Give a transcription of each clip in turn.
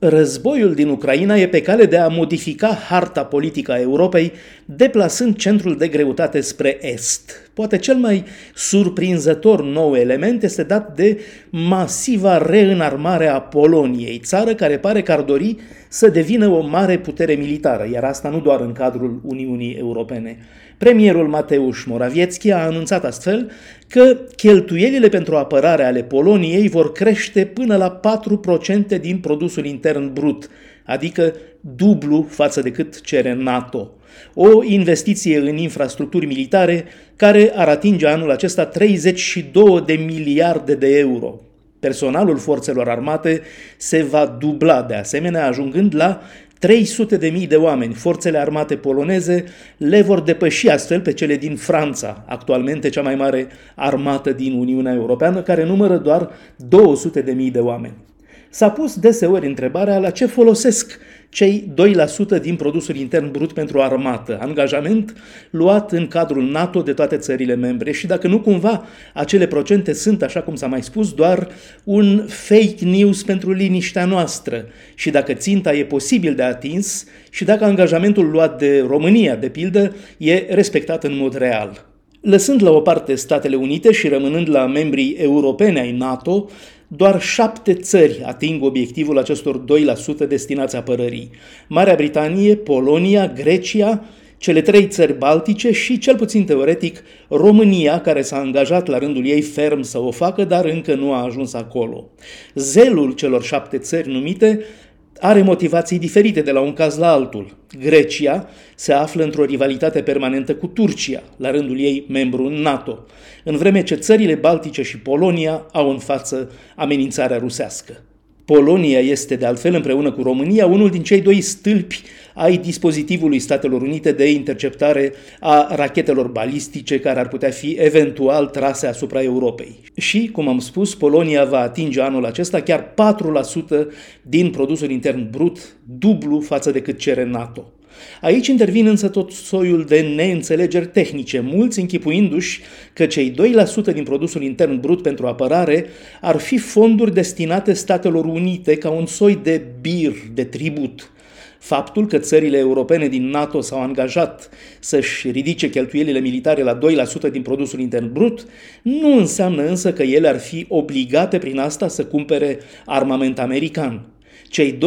Războiul din Ucraina e pe cale de a modifica harta politică a Europei, deplasând centrul de greutate spre est. Poate cel mai surprinzător nou element este dat de masiva reînarmare a Poloniei, țară care pare că ar dori să devină o mare putere militară, iar asta nu doar în cadrul Uniunii Europene. Premierul Mateusz Morawiecki a anunțat astfel că cheltuielile pentru apărare ale Poloniei vor crește până la 4% din produsul intern brut, adică dublu față de cât cere NATO. O investiție în infrastructuri militare care ar atinge anul acesta 32 de miliarde de euro. Personalul forțelor armate se va dubla de asemenea, ajungând la 300 de mii de oameni, forțele armate poloneze le vor depăși astfel pe cele din Franța, actualmente cea mai mare armată din Uniunea Europeană, care numără doar 200 de mii de oameni. S-a pus deseori întrebarea la ce folosesc cei 2% din produsul intern brut pentru armată, angajament luat în cadrul NATO de toate țările membre și dacă nu cumva acele procente sunt, așa cum s-a mai spus, doar un fake news pentru liniștea noastră și dacă ținta e posibil de atins și dacă angajamentul luat de România, de pildă, e respectat în mod real. Lăsând la o parte Statele Unite și rămânând la membrii europene ai NATO, doar șapte țări ating obiectivul acestor 2% destinați apărării. Marea Britanie, Polonia, Grecia, cele trei țări baltice și, cel puțin teoretic, România, care s-a angajat la rândul ei ferm să o facă, dar încă nu a ajuns acolo. Zelul celor șapte țări numite are motivații diferite de la un caz la altul. Grecia se află într-o rivalitate permanentă cu Turcia, la rândul ei membru în NATO, în vreme ce țările Baltice și Polonia au în față amenințarea rusească. Polonia este, de altfel, împreună cu România, unul din cei doi stâlpi ai dispozitivului Statelor Unite de interceptare a rachetelor balistice care ar putea fi eventual trase asupra Europei. Și, cum am spus, Polonia va atinge anul acesta chiar 4% din produsul intern brut, dublu față de cât cere NATO. Aici intervin însă tot soiul de neînțelegeri tehnice, mulți închipuindu-și că cei 2% din produsul intern brut pentru apărare ar fi fonduri destinate Statelor Unite ca un soi de bir, de tribut. Faptul că țările europene din NATO s-au angajat să-și ridice cheltuielile militare la 2% din produsul intern brut nu înseamnă însă că ele ar fi obligate prin asta să cumpere armament american. Cei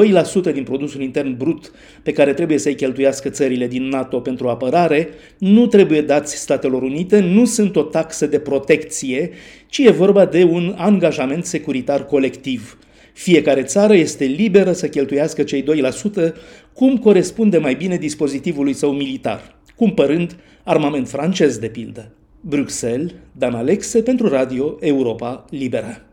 2% din produsul intern brut pe care trebuie să-i cheltuiască țările din NATO pentru apărare nu trebuie dați Statelor Unite, nu sunt o taxă de protecție, ci e vorba de un angajament securitar colectiv. Fiecare țară este liberă să cheltuiască cei 2% cum corespunde mai bine dispozitivului său militar, cumpărând armament francez de pildă. Bruxelles, Dan Alexe pentru Radio Europa Liberă.